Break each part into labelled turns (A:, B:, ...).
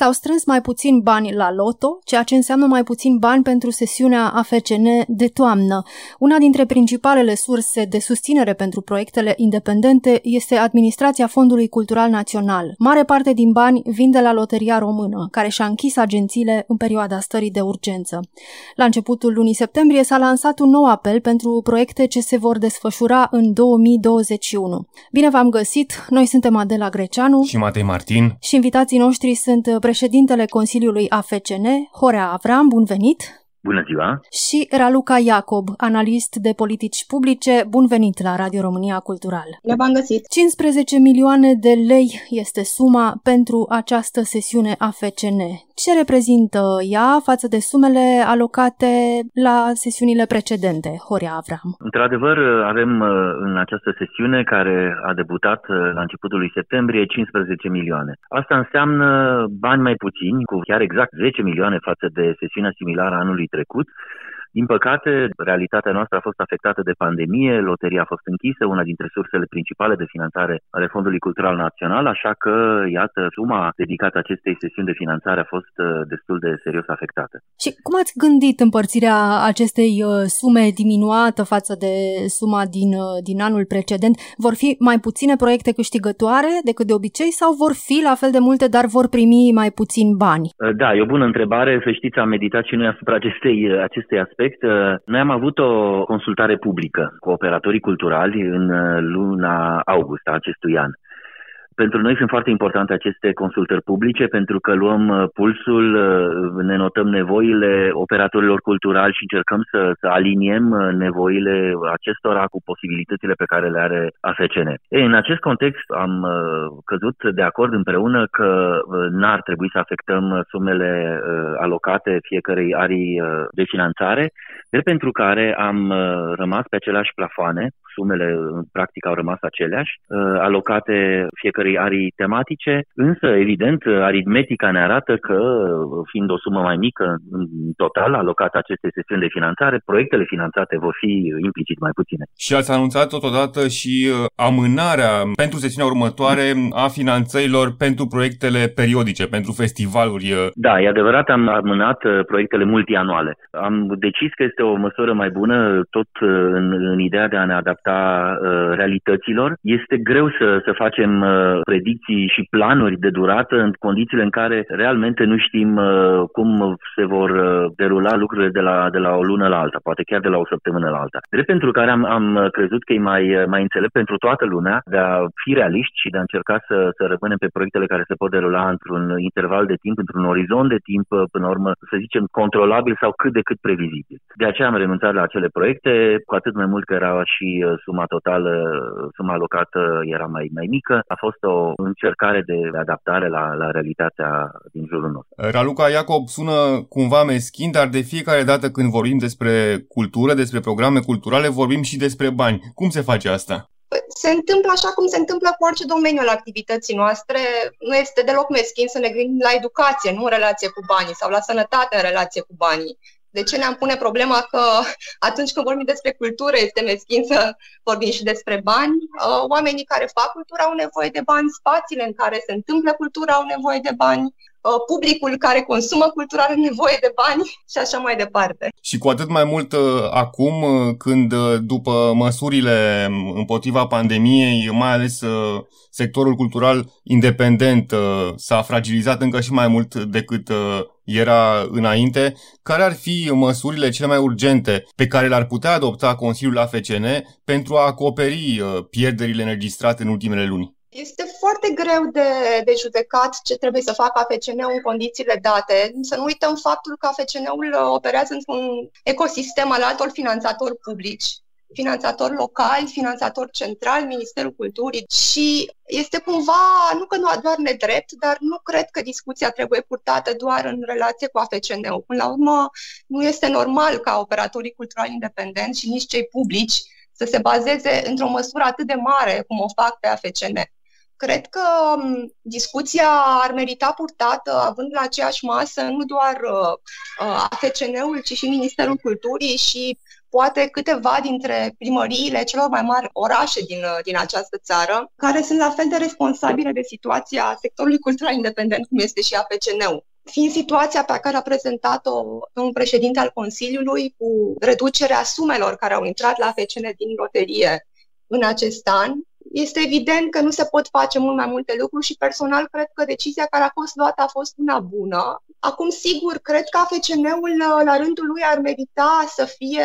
A: S-au strâns mai puțin bani la loto, ceea ce înseamnă mai puțin bani pentru sesiunea AFCN de toamnă. Una dintre principalele surse de susținere pentru proiectele independente este Administrația Fondului Cultural Național. Mare parte din bani vin de la Loteria Română, care și-a închis agențiile în perioada stării de urgență. La începutul lunii septembrie s-a lansat un nou apel pentru proiecte ce se vor desfășura în 2021. Bine v-am găsit! Noi suntem Adela Greceanu
B: și Matei Martin
A: și invitații noștri sunt președintele Consiliului AFCN, Horea Avram, bun venit!
C: Bună ziua!
A: Și Raluca Iacob, analist de politici publice, bun venit la Radio România Cultural.
D: Ne v-am găsit!
A: 15 milioane de lei este suma pentru această sesiune AFCN. Ce reprezintă ea față de sumele alocate la sesiunile precedente, Horea Avram?
C: Într-adevăr, avem uh, în această sesiune care a debutat uh, la începutul lui septembrie 15 milioane. Asta înseamnă bani mai puțini, cu chiar exact 10 milioane față de sesiunea similară anului trecut, din păcate, realitatea noastră a fost afectată de pandemie, loteria a fost închisă, una dintre sursele principale de finanțare ale Fondului Cultural Național, așa că, iată, suma dedicată acestei sesiuni de finanțare a fost uh, destul de serios afectată.
A: Și cum ați gândit împărțirea acestei uh, sume diminuată față de suma din, uh, din anul precedent? Vor fi mai puține proiecte câștigătoare decât de obicei sau vor fi la fel de multe, dar vor primi mai puțin bani?
C: Da, e o bună întrebare. Să știți, am meditat și noi asupra acestei, acestei aspect aspect, uh, noi am avut o consultare publică cu operatorii culturali în uh, luna august a acestui an. Pentru noi sunt foarte importante aceste consultări publice pentru că luăm uh, pulsul, uh, ne notăm nevoile operatorilor culturali și încercăm să, să aliniem uh, nevoile acestora cu posibilitățile pe care le are AFCN. Ei, în acest context am căzut de acord împreună că n-ar trebui să afectăm sumele alocate fiecarei arii de finanțare, de pentru care am rămas pe aceleași plafoane sumele în practic au rămas aceleași, uh, alocate fiecărei arii tematice, însă, evident, aritmetica ne arată că, fiind o sumă mai mică în total alocată acestei sesiuni de finanțare, proiectele finanțate vor fi implicit mai puține.
B: Și ați anunțat totodată și uh, amânarea pentru sesiunea următoare a finanțărilor pentru proiectele periodice, pentru festivaluri. Uh.
C: Da, e adevărat, am amânat proiectele multianuale. Am decis că este o măsură mai bună, tot în, în ideea de a ne adapta adapta uh, realităților. Este greu să, să facem uh, predicții și planuri de durată în condițiile în care realmente nu știm uh, cum se vor uh, derula lucrurile de la, de la o lună la alta, poate chiar de la o săptămână la alta. Drept pentru care am, am crezut că e mai, mai înțelept pentru toată lumea de a fi realiști și de a încerca să, să rămânem pe proiectele care se pot derula într-un interval de timp, într-un orizont de timp, uh, până la urmă, să zicem, controlabil sau cât de cât previzibil. De aceea am renunțat la acele proiecte, cu atât mai mult că era și uh, suma totală, suma alocată era mai, mai mică. A fost o încercare de adaptare la, la realitatea din jurul nostru.
B: Raluca Iacob sună cumva meschin, dar de fiecare dată când vorbim despre cultură, despre programe culturale, vorbim și despre bani. Cum se face asta?
D: Păi, se întâmplă așa cum se întâmplă cu orice domeniu al activității noastre. Nu este deloc meschin să ne gândim la educație, nu în relație cu banii, sau la sănătate în relație cu banii. De ce ne-am pune problema că atunci când vorbim despre cultură este meschin să vorbim și despre bani? Uh, oamenii care fac cultură au nevoie de bani, spațiile în care se întâmplă cultura au nevoie de bani, Uh, publicul care consumă cultură are nevoie de bani și așa mai departe.
B: Și cu atât mai mult uh, acum, uh, când după măsurile împotriva pandemiei, mai ales sectorul cultural independent s-a fragilizat încă și mai mult decât era înainte, care ar fi măsurile cele mai urgente pe care le-ar putea adopta Consiliul AFCN pentru a acoperi pierderile înregistrate în ultimele luni?
D: Este foarte greu de, de judecat ce trebuie să facă AFCN-ul în condițiile date. Să nu uităm faptul că AFCN-ul operează într-un ecosistem al altor finanțatori publici, finanțatori locali, finanțatori central, Ministerul Culturii și este cumva, nu că nu doar nedrept, dar nu cred că discuția trebuie purtată doar în relație cu AFCN-ul. Până la urmă, nu este normal ca operatorii culturali independenți și nici cei publici să se bazeze într-o măsură atât de mare cum o fac pe AFCN. Cred că um, discuția ar merita purtată având la aceeași masă nu doar uh, uh AFCN-ul, ci și Ministerul Culturii și poate câteva dintre primăriile celor mai mari orașe din, uh, din această țară, care sunt la fel de responsabile de situația sectorului cultural independent, cum este și AFCN-ul fiind situația pe care a prezentat-o un președinte al Consiliului cu reducerea sumelor care au intrat la FCN din loterie în acest an, este evident că nu se pot face mult mai multe lucruri și personal cred că decizia care a fost luată a fost una bună. Acum, sigur, cred că AFCN-ul la rândul lui ar merita să fie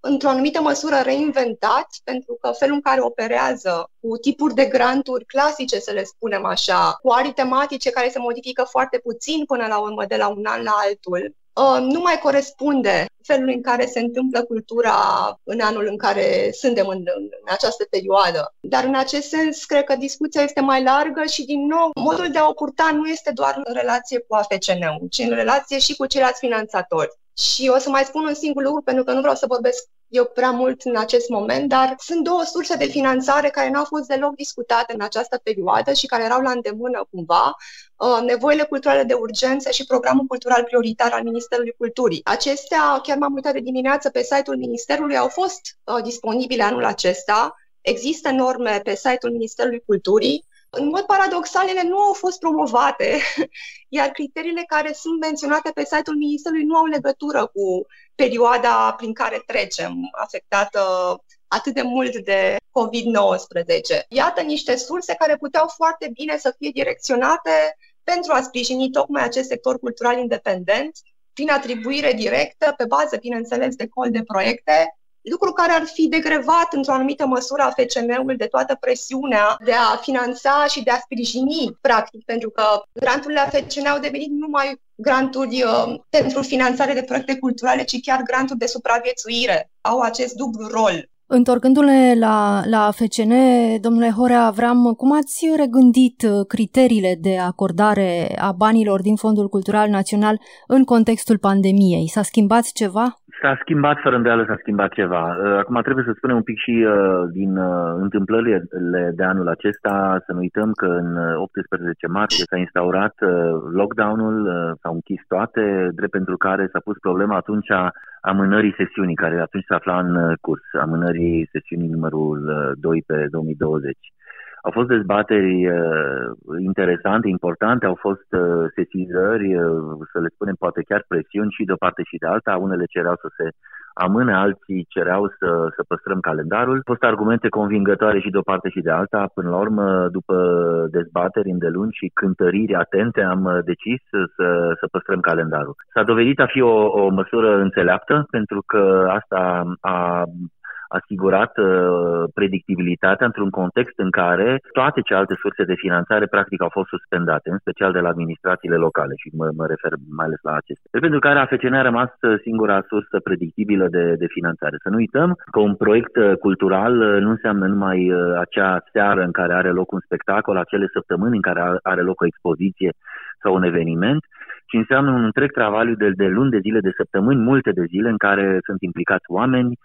D: într-o anumită măsură reinventat, pentru că felul în care operează cu tipuri de granturi clasice, să le spunem așa, cu arii tematice care se modifică foarte puțin până la urmă de la un an la altul, Uh, nu mai corespunde felului în care se întâmplă cultura în anul în care suntem în, în această perioadă. Dar în acest sens, cred că discuția este mai largă și, din nou, modul de a o purta nu este doar în relație cu AFCN-ul, ci în relație și cu ceilalți finanțatori. Și o să mai spun un singur lucru, pentru că nu vreau să vorbesc eu prea mult în acest moment, dar sunt două surse de finanțare care nu au fost deloc discutate în această perioadă și care erau la îndemână cumva, uh, nevoile culturale de urgență și programul cultural prioritar al Ministerului Culturii. Acestea, chiar m-am uitat de dimineață pe site-ul Ministerului, au fost uh, disponibile anul acesta. Există norme pe site-ul Ministerului Culturii în mod paradoxal, ele nu au fost promovate, iar criteriile care sunt menționate pe site-ul Ministerului nu au legătură cu perioada prin care trecem, afectată atât de mult de COVID-19. Iată niște surse care puteau foarte bine să fie direcționate pentru a sprijini tocmai acest sector cultural independent, prin atribuire directă, pe bază, bineînțeles, de col de proiecte, lucru care ar fi degrevat într-o anumită măsură FCM-ul de toată presiunea de a finanța și de a sprijini, practic, pentru că granturile FCM au devenit numai granturi uh, pentru finanțare de proiecte culturale, ci chiar granturi de supraviețuire. Au acest dublu rol.
A: Întorcându-ne la, la FCN, domnule Horea Avram, cum ați regândit criteriile de acordare a banilor din Fondul Cultural Național în contextul pandemiei? S-a schimbat ceva?
C: S-a schimbat, fără îndoială s-a schimbat ceva. Uh, acum trebuie să spunem un pic și uh, din uh, întâmplările de anul acesta, să nu uităm că în 18 martie s-a instaurat lockdown-ul, s-au închis toate, drept pentru care s-a pus problema atunci a amânării sesiunii, care atunci se afla în curs, amânării sesiunii numărul 2 pe 2020. Au fost dezbateri uh, interesante, importante, au fost uh, sesizări, uh, să le spunem poate chiar presiuni și de o parte și de alta. Unele cereau să se amâne, alții cereau să, să păstrăm calendarul. Au fost argumente convingătoare și de o parte și de alta. Până la urmă, după dezbateri îndelungi și cântăriri atente, am decis să, să păstrăm calendarul. S-a dovedit a fi o, o măsură înțeleaptă, pentru că asta a asigurat uh, predictibilitatea într-un context în care toate celelalte surse de finanțare practic au fost suspendate, în special de la administrațiile locale și mă, mă refer mai ales la acestea. Pentru care AFCN a rămas uh, singura sursă predictibilă de, de finanțare. Să nu uităm că un proiect uh, cultural nu înseamnă numai acea seară în care are loc un spectacol, acele săptămâni în care are loc o expoziție sau un eveniment, ci înseamnă un întreg travaliu de, de luni de zile, de săptămâni, multe de zile în care sunt implicați oameni,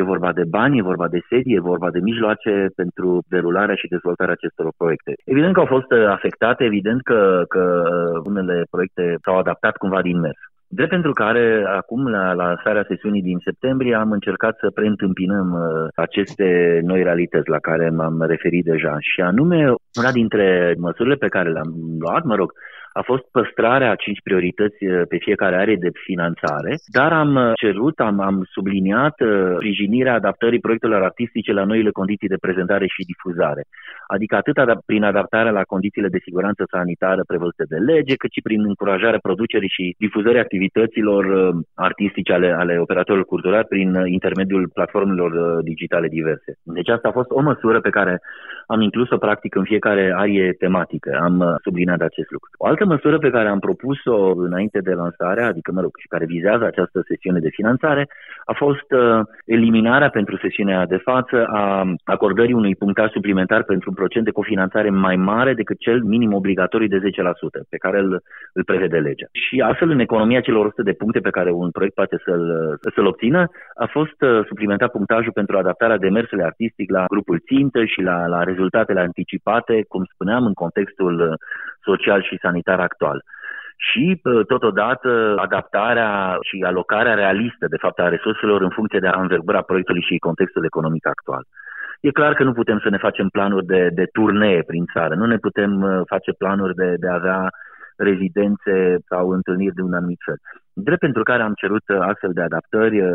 C: E vorba de bani, e vorba de sedii, e vorba de mijloace pentru derularea și dezvoltarea acestor proiecte. Evident că au fost uh, afectate, evident că, că unele proiecte s-au adaptat cumva din mers. Drept pentru care, acum, la, la seara sesiunii din septembrie, am încercat să preîntâmpinăm uh, aceste noi realități la care m-am referit deja. Și anume, una dintre măsurile pe care le-am luat, mă rog, a fost păstrarea a cinci priorități uh, pe fiecare are de finanțare, dar am uh, cerut, am, am subliniat uh, sprijinirea adaptării proiectelor artistice la noile condiții de prezentare și difuzare. Adică atât prin adaptarea la condițiile de siguranță sanitară prevăzute de lege, cât și prin încurajarea producerii și difuzării activităților artistice ale, ale operatorilor culturali prin intermediul platformelor digitale diverse. Deci asta a fost o măsură pe care am inclus-o practic în fiecare arie tematică. Am subliniat acest lucru. O altă măsură pe care am propus-o înainte de lansare, adică, mă rog, și care vizează această sesiune de finanțare, a fost uh, eliminarea pentru sesiunea de față a acordării unui punctaj suplimentar pentru un procent de cofinanțare mai mare decât cel minim obligatoriu de 10% pe care îl, îl prevede legea. Și astfel, în economia celor 100 de puncte pe care un proiect poate să-l, să-l obțină, a fost uh, suplimentat punctajul pentru adaptarea demersului artistic la grupul țintă și la, la rezultatele anticipate, cum spuneam, în contextul uh, social și sanitar actual și totodată adaptarea și alocarea realistă, de fapt, a resurselor în funcție de anvergura proiectului și contextul economic actual. E clar că nu putem să ne facem planuri de, de turnee prin țară, nu ne putem uh, face planuri de, de a avea rezidențe sau întâlniri de un anumit fel. Drept pentru care am cerut uh, astfel de adaptări uh,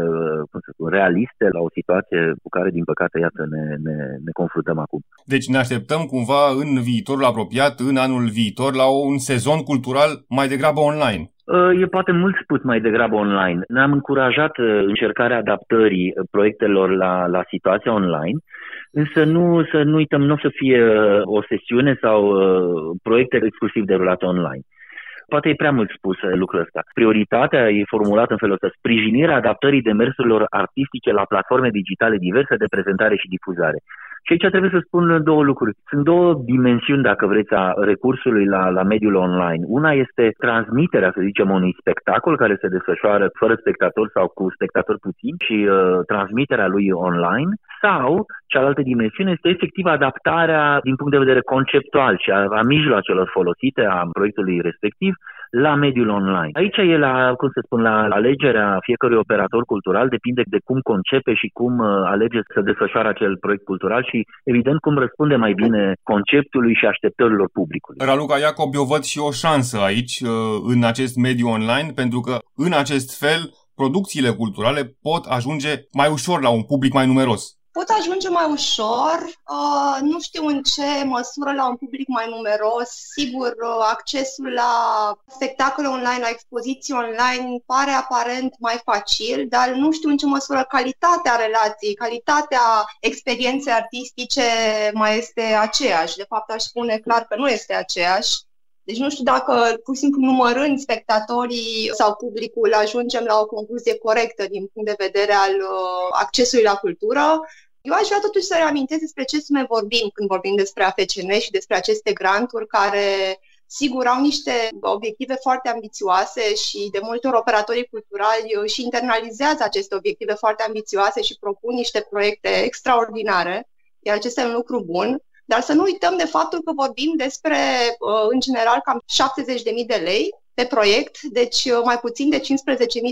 C: cum să spun, realiste la o situație cu care, din păcate, iată, ne, ne, ne confruntăm acum.
B: Deci ne așteptăm cumva în viitorul apropiat, în anul viitor, la un sezon cultural mai degrabă online.
C: Uh, e poate mult spus mai degrabă online. Ne-am încurajat încercarea adaptării proiectelor la, la situația online, însă nu să nu uităm, nu o să fie o sesiune sau proiecte exclusiv derulate online. Poate e prea mult spus uh, lucrul ăsta. Prioritatea e formulată în felul ăsta, sprijinirea adaptării demersurilor artistice la platforme digitale diverse de prezentare și difuzare. Și aici trebuie să spun două lucruri. Sunt două dimensiuni, dacă vreți, a recursului la, la mediul online. Una este transmiterea, să zicem, unui spectacol care se desfășoară fără spectator sau cu spectator puțin și uh, transmiterea lui online sau cealaltă dimensiune este efectiv adaptarea din punct de vedere conceptual și a, a mijloacelor folosite a proiectului respectiv la mediul online. Aici e la, cum să spun, la alegerea fiecărui operator cultural, depinde de cum concepe și cum uh, alege să desfășoare acel proiect cultural și, evident, cum răspunde mai bine conceptului și așteptărilor publicului.
B: Raluca Iacob, eu văd și o șansă aici, uh, în acest mediu online, pentru că, în acest fel, producțiile culturale pot ajunge mai ușor la un public mai numeros
D: pot ajunge mai ușor, uh, nu știu în ce măsură la un public mai numeros. Sigur, uh, accesul la spectacole online, la expoziții online pare aparent mai facil, dar nu știu în ce măsură calitatea relației, calitatea experienței artistice mai este aceeași. De fapt, aș spune clar că nu este aceeași. Deci nu știu dacă, pur și simplu, numărând spectatorii sau publicul, ajungem la o concluzie corectă din punct de vedere al uh, accesului la cultură. Eu aș vrea totuși să reamintesc despre ce sume vorbim când vorbim despre AFCN și despre aceste granturi care sigur au niște obiective foarte ambițioase și de multe ori operatorii culturali uh, și internalizează aceste obiective foarte ambițioase și propun niște proiecte extraordinare, iar acesta e un lucru bun. Dar să nu uităm de faptul că vorbim despre, uh, în general, cam 70.000 de lei pe proiect, deci uh, mai puțin de 15.000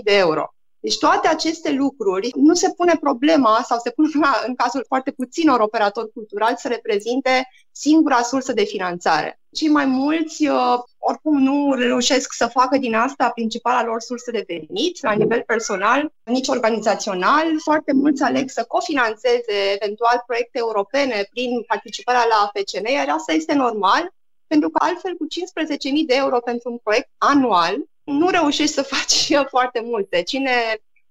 D: de euro. Deci toate aceste lucruri nu se pune problema sau se pune problema în cazul foarte puținor operatori culturali să reprezinte singura sursă de finanțare. Cei mai mulți uh, oricum nu reușesc să facă din asta principala lor sursă de venit la nivel personal, nici organizațional. Foarte mulți aleg să cofinanțeze eventual proiecte europene prin participarea la FCN, iar asta este normal, pentru că altfel cu 15.000 de euro pentru un proiect anual nu reușești să faci foarte multe. Cine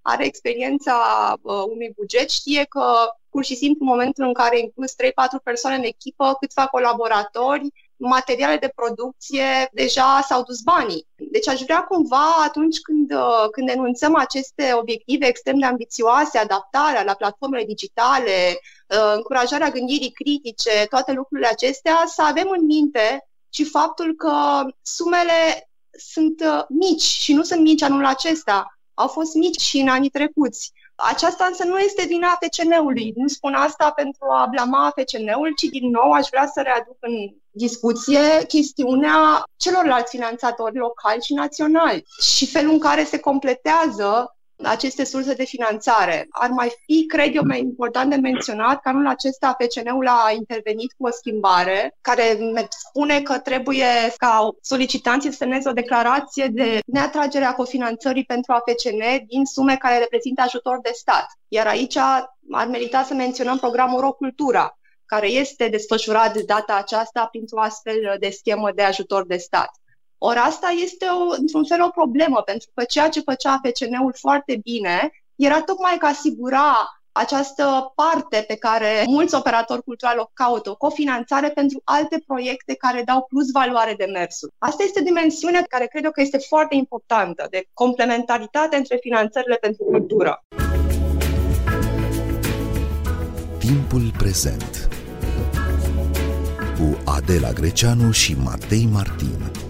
D: are experiența uh, unui buget știe că pur și simplu în momentul în care inclus 3-4 persoane în echipă, câțiva colaboratori, materiale de producție, deja s-au dus banii. Deci aș vrea cumva atunci când, uh, când enunțăm aceste obiective extrem de ambițioase, adaptarea la platformele digitale, uh, încurajarea gândirii critice, toate lucrurile acestea, să avem în minte și faptul că sumele sunt uh, mici și nu sunt mici anul acesta. Au fost mici și în anii trecuți. Aceasta însă nu este vina FCN-ului. Nu spun asta pentru a blama FCN-ul, ci din nou aș vrea să readuc în discuție chestiunea celorlalți finanțatori locali și naționali și felul în care se completează aceste surse de finanțare. Ar mai fi, cred eu, mai important de menționat că anul acesta FCN-ul a intervenit cu o schimbare care spune că trebuie ca solicitanții să semneze o declarație de neatragere a cofinanțării pentru AFCN din sume care reprezintă ajutor de stat. Iar aici ar merita să menționăm programul Rocultura, care este desfășurat de data aceasta printr-o astfel de schemă de ajutor de stat. Ori asta este, o, într-un fel, o problemă, pentru că ceea ce făcea FCN-ul foarte bine era tocmai că asigura această parte pe care mulți operatori culturali o caută, o cofinanțare pentru alte proiecte care dau plus valoare de mersul. Asta este dimensiunea care cred eu că este foarte importantă, de complementaritate între finanțările pentru cultură.
E: Timpul prezent cu Adela Greceanu și Matei Martin.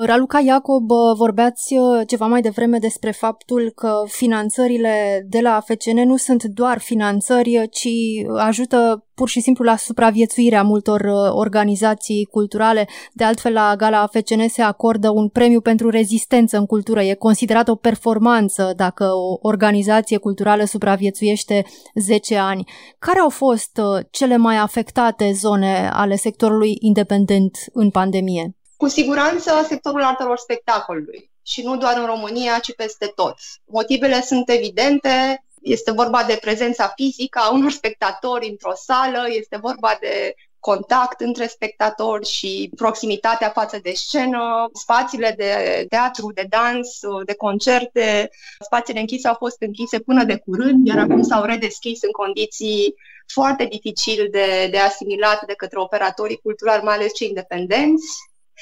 A: Raluca Iacob, vorbeați uh, ceva mai devreme despre faptul că finanțările de la FCN nu sunt doar finanțări, ci ajută pur și simplu la supraviețuirea multor uh, organizații culturale. De altfel, la Gala FCN se acordă un premiu pentru rezistență în cultură. E considerat o performanță dacă o organizație culturală supraviețuiește 10 ani. Care au fost uh, cele mai afectate zone ale sectorului independent în pandemie?
D: Cu siguranță sectorul artelor spectacolului și nu doar în România, ci peste tot. Motivele sunt evidente, este vorba de prezența fizică a unor spectatori într-o sală, este vorba de contact între spectatori și proximitatea față de scenă, spațiile de teatru, de dans, de concerte, spațiile închise au fost închise până de curând, iar acum s-au redeschis în condiții foarte dificil de, de asimilat de către operatorii culturali, mai ales cei independenți.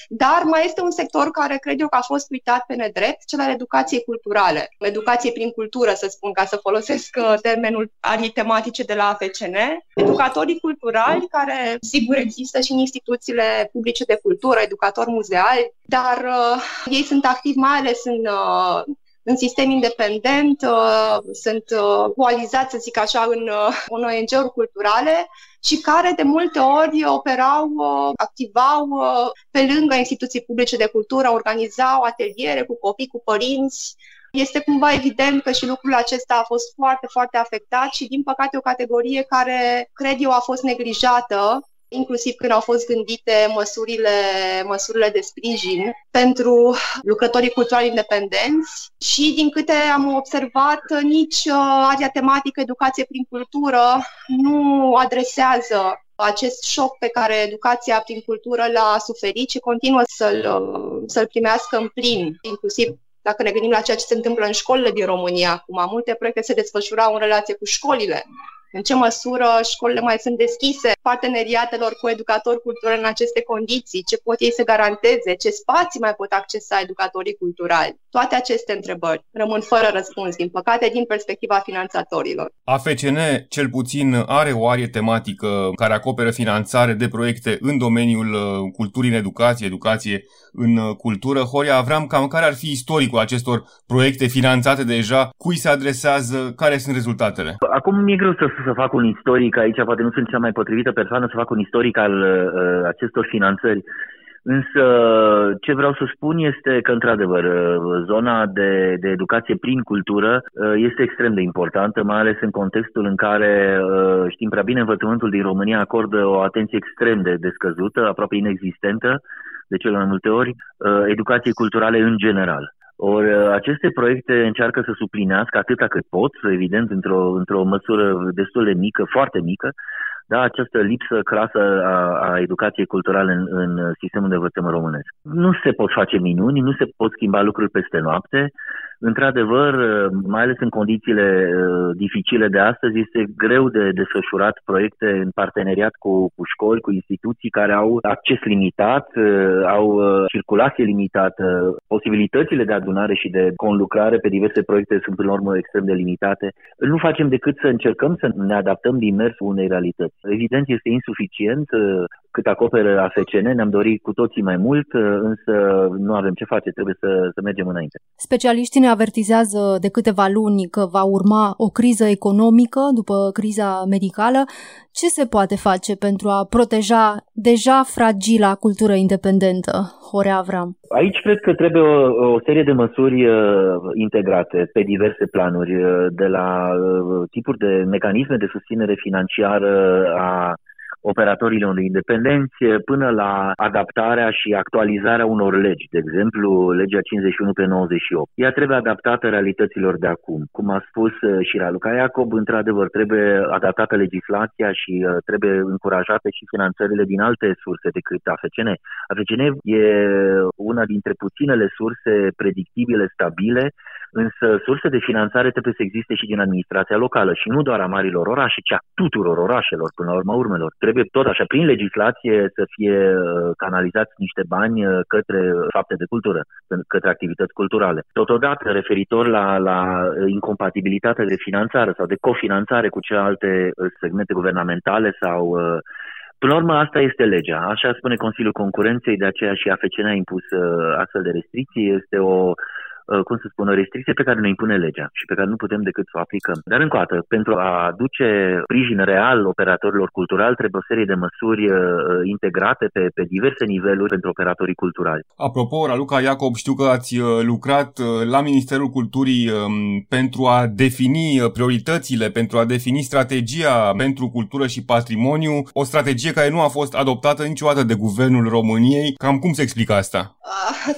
D: Dar mai este un sector care cred eu că a fost uitat pe nedrept, cel al educației culturale. Educație prin cultură, să spun, ca să folosesc uh, termenul arii tematice de la AFCN. Educatorii culturali, care sigur există și în instituțiile publice de cultură, educatori muzeali, dar uh, ei sunt activi mai ales în uh, în sistem independent, uh, sunt uh, coalizați, să zic așa, în, uh, în ONG-uri culturale și care de multe ori operau, activau pe lângă instituții publice de cultură, organizau ateliere cu copii, cu părinți, este cumva evident că și lucrul acesta a fost foarte, foarte afectat și, din păcate, o categorie care, cred eu, a fost neglijată inclusiv când au fost gândite măsurile, măsurile de sprijin pentru lucrătorii culturali independenți. Și, din câte am observat, nici uh, aria tematică educație prin cultură nu adresează acest șoc pe care educația prin cultură l-a suferit și continuă să-l, uh, să-l primească în plin, inclusiv dacă ne gândim la ceea ce se întâmplă în școlile din România acum, multe proiecte se desfășurau în relație cu școlile, în ce măsură școlile mai sunt deschise parteneriatelor cu educatori culturali în aceste condiții, ce pot ei să garanteze, ce spații mai pot accesa educatorii culturali. Toate aceste întrebări rămân fără răspuns, din păcate, din perspectiva finanțatorilor.
B: AFCN, cel puțin, are o arie tematică care acoperă finanțare de proiecte în domeniul uh, culturii în educație, educație în uh, cultură. Horia Avram, cam care ar fi istoricul acestor proiecte finanțate deja, cui se adresează, care sunt rezultatele?
C: Acum mi-e greu să, să fac un istoric aici, poate nu sunt cea mai potrivită persoană să fac un istoric al uh, acestor finanțări. Însă ce vreau să spun este că, într-adevăr, uh, zona de, de educație prin cultură uh, este extrem de importantă, mai ales în contextul în care uh, știm prea bine învățământul din România acordă o atenție extrem de descăzută, aproape inexistentă, de cele mai multe ori, educației culturale în general. Ori aceste proiecte încearcă să suplinească atâta cât pot, evident, într-o, într-o măsură destul de mică, foarte mică, da, această lipsă crasă a, a educației culturale în, în sistemul de învățământ românesc. Nu se pot face minuni, nu se pot schimba lucruri peste noapte, Într-adevăr, mai ales în condițiile uh, dificile de astăzi, este greu de desfășurat proiecte în parteneriat cu, cu școli, cu instituții care au acces limitat, uh, au uh, circulație limitată, posibilitățile de adunare și de conlucrare pe diverse proiecte sunt, până la urmă, extrem de limitate. Nu facem decât să încercăm să ne adaptăm din mersul unei realități. Evident, este insuficient cât acoperă AFCN, ne-am dorit cu toții mai mult, însă nu avem ce face, trebuie să, să mergem înainte.
A: Specialiștii ne avertizează de câteva luni că va urma o criză economică după criza medicală. Ce se poate face pentru a proteja deja fragila cultură independentă? Horea Avram.
C: Aici cred că trebuie o, o serie de măsuri uh, integrate pe diverse planuri, uh, de la uh, tipuri de mecanisme de susținere financiară a operatorilor independenți până la adaptarea și actualizarea unor legi, de exemplu legea 51 pe 98. Ea trebuie adaptată realităților de acum. Cum a spus uh, și Raluca Iacob, într-adevăr trebuie adaptată legislația și uh, trebuie încurajate și finanțările din alte surse decât AFCN. AFCN e una dintre puținele surse predictibile, stabile, Însă surse de finanțare trebuie să existe și din administrația locală și nu doar a marilor orașe, ci a tuturor orașelor, până la urma urmelor. Trebuie tot așa, prin legislație, să fie uh, canalizați niște bani uh, către fapte de cultură, către activități culturale. Totodată, referitor la, la incompatibilitatea de finanțare sau de cofinanțare cu celelalte segmente guvernamentale sau Până la urmă, asta este legea. Așa spune Consiliul Concurenței, de aceea și AFCN a impus astfel de restricții. Este o Uh, cum să spun, o restricție pe care ne impune legea și pe care nu putem decât să o aplicăm. Dar încă o dată, pentru a aduce sprijin real operatorilor culturali, trebuie o serie de măsuri uh, integrate pe, pe diverse niveluri pentru operatorii culturali.
B: Apropo, Raluca Iacob, știu că ați uh, lucrat la Ministerul Culturii um, pentru a defini prioritățile, pentru a defini strategia pentru cultură și patrimoniu, o strategie care nu a fost adoptată niciodată de Guvernul României. Cam cum se explică asta?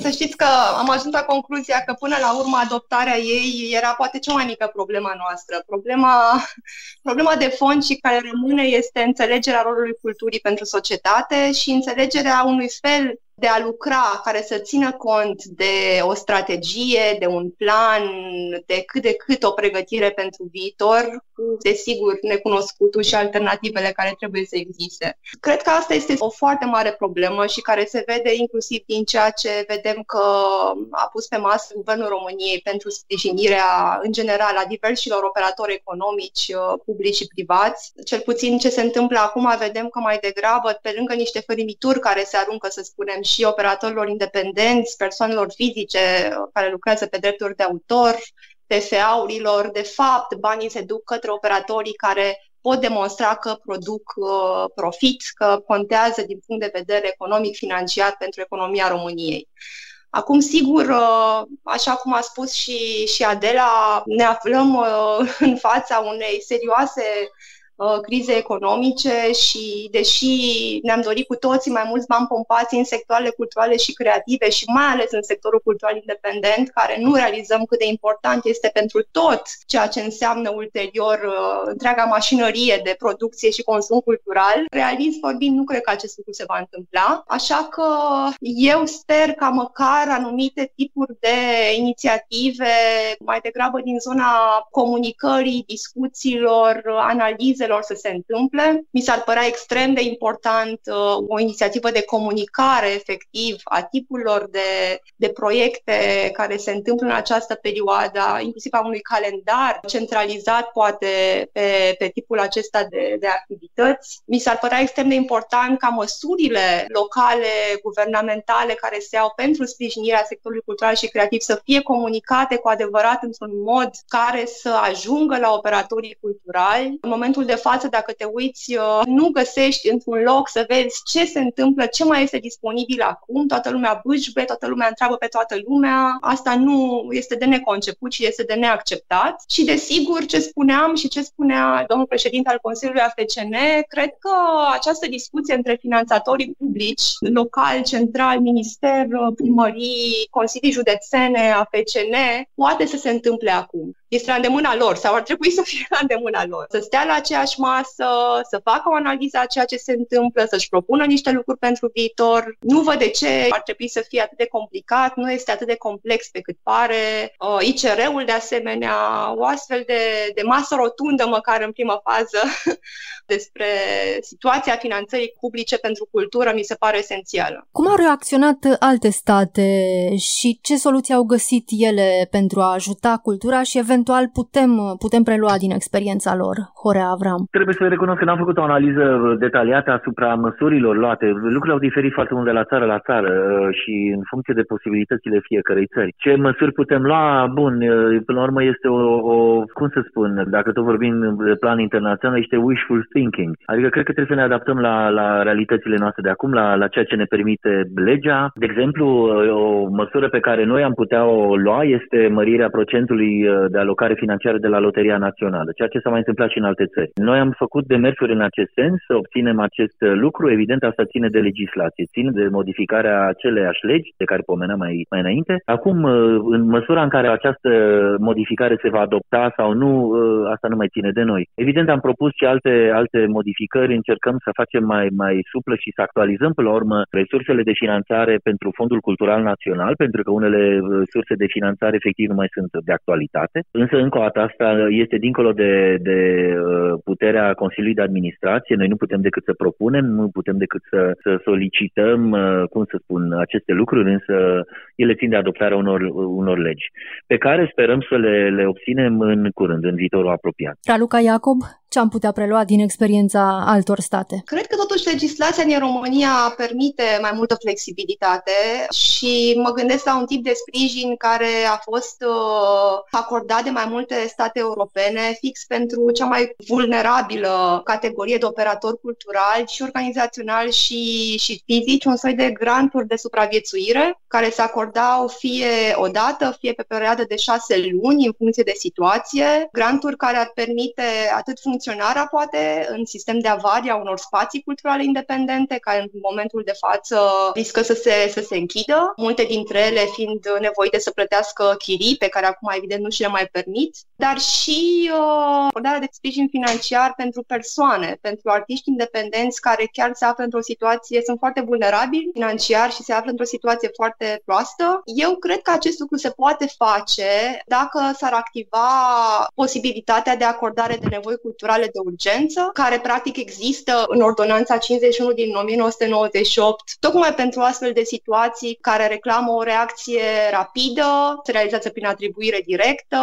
D: Să știți că am ajuns la concluzia că până la urmă adoptarea ei era poate cea mai mică problema noastră. Problema, problema de fond și care rămâne este înțelegerea rolului culturii pentru societate și înțelegerea unui fel de a lucra, care să țină cont de o strategie, de un plan, de cât de cât o pregătire pentru viitor, desigur necunoscutul și alternativele care trebuie să existe. Cred că asta este o foarte mare problemă și care se vede inclusiv din ceea ce vedem că a pus pe masă Guvernul României pentru sprijinirea, în general, a diversilor operatori economici, uh, publici și privați. Cel puțin ce se întâmplă acum, vedem că mai degrabă, pe lângă niște fărimituri care se aruncă, să spunem, și operatorilor independenți, persoanelor fizice care lucrează pe drepturi de autor, PFA-urilor. De fapt, banii se duc către operatorii care pot demonstra că produc uh, profit, că contează din punct de vedere economic-financiar pentru economia României. Acum, sigur, uh, așa cum a spus și, și Adela, ne aflăm uh, în fața unei serioase Uh, crize economice și deși ne-am dorit cu toții mai mulți bani pompați în sectoarele culturale și creative și mai ales în sectorul cultural independent, care nu realizăm cât de important este pentru tot ceea ce înseamnă ulterior uh, întreaga mașinărie de producție și consum cultural, realist vorbind, nu cred că acest lucru se va întâmpla. Așa că eu sper ca măcar anumite tipuri de inițiative, mai degrabă din zona comunicării, discuțiilor, analize proiectelor să se întâmple. Mi s-ar părea extrem de important uh, o inițiativă de comunicare efectiv a tipurilor de, de proiecte care se întâmplă în această perioadă, inclusiv a unui calendar centralizat poate pe, pe tipul acesta de, de activități. Mi s-ar părea extrem de important ca măsurile locale, guvernamentale care se iau pentru sprijinirea sectorului cultural și creativ să fie comunicate cu adevărat într-un mod care să ajungă la operatorii culturali. În momentul de față, dacă te uiți, uh, nu găsești într-un loc să vezi ce se întâmplă, ce mai este disponibil acum, toată lumea bâșbe, toată lumea întreabă pe toată lumea. Asta nu este de neconceput și este de neacceptat. Și desigur, ce spuneam și ce spunea domnul președinte al Consiliului AFCN, cred că această discuție între finanțatorii publici, local, central, minister, primării, consilii județene, AFCN, poate să se întâmple acum este la îndemâna lor sau ar trebui să fie la îndemâna lor. Să stea la aceeași masă, să facă o analiză a ceea ce se întâmplă, să-și propună niște lucruri pentru viitor. Nu văd de ce ar trebui să fie atât de complicat, nu este atât de complex pe cât pare. Uh, ICR-ul, de asemenea, o astfel de, de masă rotundă, măcar în primă fază, despre situația finanțării publice pentru cultură, mi se pare esențială.
A: Cum au reacționat alte state și ce soluții au găsit ele pentru a ajuta cultura și eventual eventual putem, putem prelua din experiența lor, Horea Avram?
C: Trebuie să recunosc că n-am făcut o analiză detaliată asupra măsurilor luate. Lucrurile au diferit foarte mult de la țară la țară uh, și în funcție de posibilitățile fiecarei țări. Ce măsuri putem lua? Bun, uh, până la urmă este o, o cum să spun, dacă tot vorbim de plan internațional, este wishful thinking. Adică cred că trebuie să ne adaptăm la, la realitățile noastre de acum, la, la ceea ce ne permite legea. De exemplu, uh, o măsură pe care noi am putea o lua este mărirea procentului de alocare financiară de la Loteria Națională, ceea ce s-a mai întâmplat și în alte țări. Noi am făcut demersuri în acest sens să obținem acest lucru. Evident, asta ține de legislație, ține de modificarea aceleiași legi de care pomeneam mai, mai înainte. Acum, în măsura în care această modificare se va adopta sau nu, asta nu mai ține de noi. Evident, am propus și alte, alte modificări, încercăm să facem mai, mai suplă și să actualizăm, până la urmă, resursele de finanțare pentru Fondul Cultural Național, pentru că unele surse de finanțare efectiv nu mai sunt de actualitate. Însă, încă o dată, asta este dincolo de, de puterea Consiliului de Administrație. Noi nu putem decât să propunem, nu putem decât să, să solicităm, cum să spun, aceste lucruri, însă ele țin de adoptarea unor, unor legi, pe care sperăm să le, le obținem în curând, în viitorul apropiat.
A: Raluca Iacob, ce am putea prelua din experiența altor state?
D: Cred că totuși legislația din România permite mai multă flexibilitate și mă gândesc la un tip de sprijin care a fost uh, acordat de mai multe state europene fix pentru cea mai vulnerabilă categorie de operatori culturali și organizaționali și, și fizici, un soi de granturi de supraviețuire care se acordau fie o dată, fie pe perioadă de șase luni în funcție de situație, granturi care ar permite atât funcționarea, poate, în sistem de avarie a unor spații culturale independente, care în momentul de față riscă să se, să se închidă, multe dintre ele fiind nevoite să plătească chirii, pe care acum, evident, nu și le mai permit, dar și uh, acordarea de sprijin financiar pentru persoane, pentru artiști independenți care chiar se află într-o situație, sunt foarte vulnerabili financiar și se află într-o situație foarte proastă. Eu cred că acest lucru se poate face dacă s-ar activa posibilitatea de acordare de nevoi culturale culturale de urgență, care practic există în Ordonanța 51 din 1998, tocmai pentru astfel de situații care reclamă o reacție rapidă, se realizează prin atribuire directă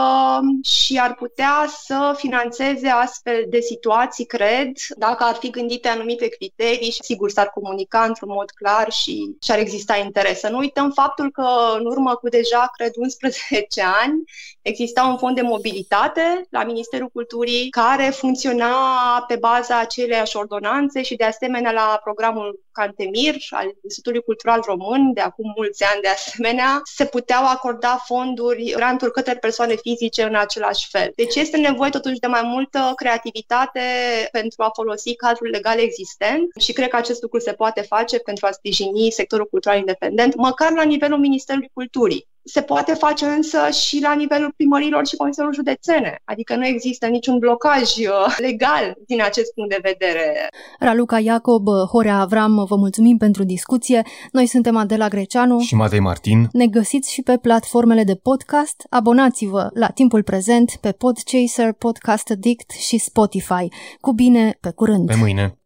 D: și ar putea să financeze astfel de situații, cred, dacă ar fi gândite anumite criterii și sigur s-ar comunica într-un mod clar și, și ar exista interes. Să nu uităm faptul că în urmă cu deja, cred, 11 ani, exista un fond de mobilitate la Ministerul Culturii care funcționa funcționa pe baza aceleiași ordonanțe și de asemenea la programul Cantemir al Institutului Cultural Român, de acum mulți ani de asemenea, se puteau acorda fonduri, granturi către persoane fizice în același fel. Deci este nevoie totuși de mai multă creativitate pentru a folosi cadrul legal existent și cred că acest lucru se poate face pentru a sprijini sectorul cultural independent, măcar la nivelul Ministerului Culturii se poate face însă și la nivelul primărilor și consiliilor județene. Adică nu există niciun blocaj uh, legal din acest punct de vedere.
A: Raluca Iacob, Horea Avram, vă mulțumim pentru discuție. Noi suntem Adela Greceanu
B: și Matei Martin.
A: Ne găsiți și pe platformele de podcast. Abonați-vă la timpul prezent pe Podchaser, Podcast Addict și Spotify. Cu bine, pe curând!
B: Pe mâine!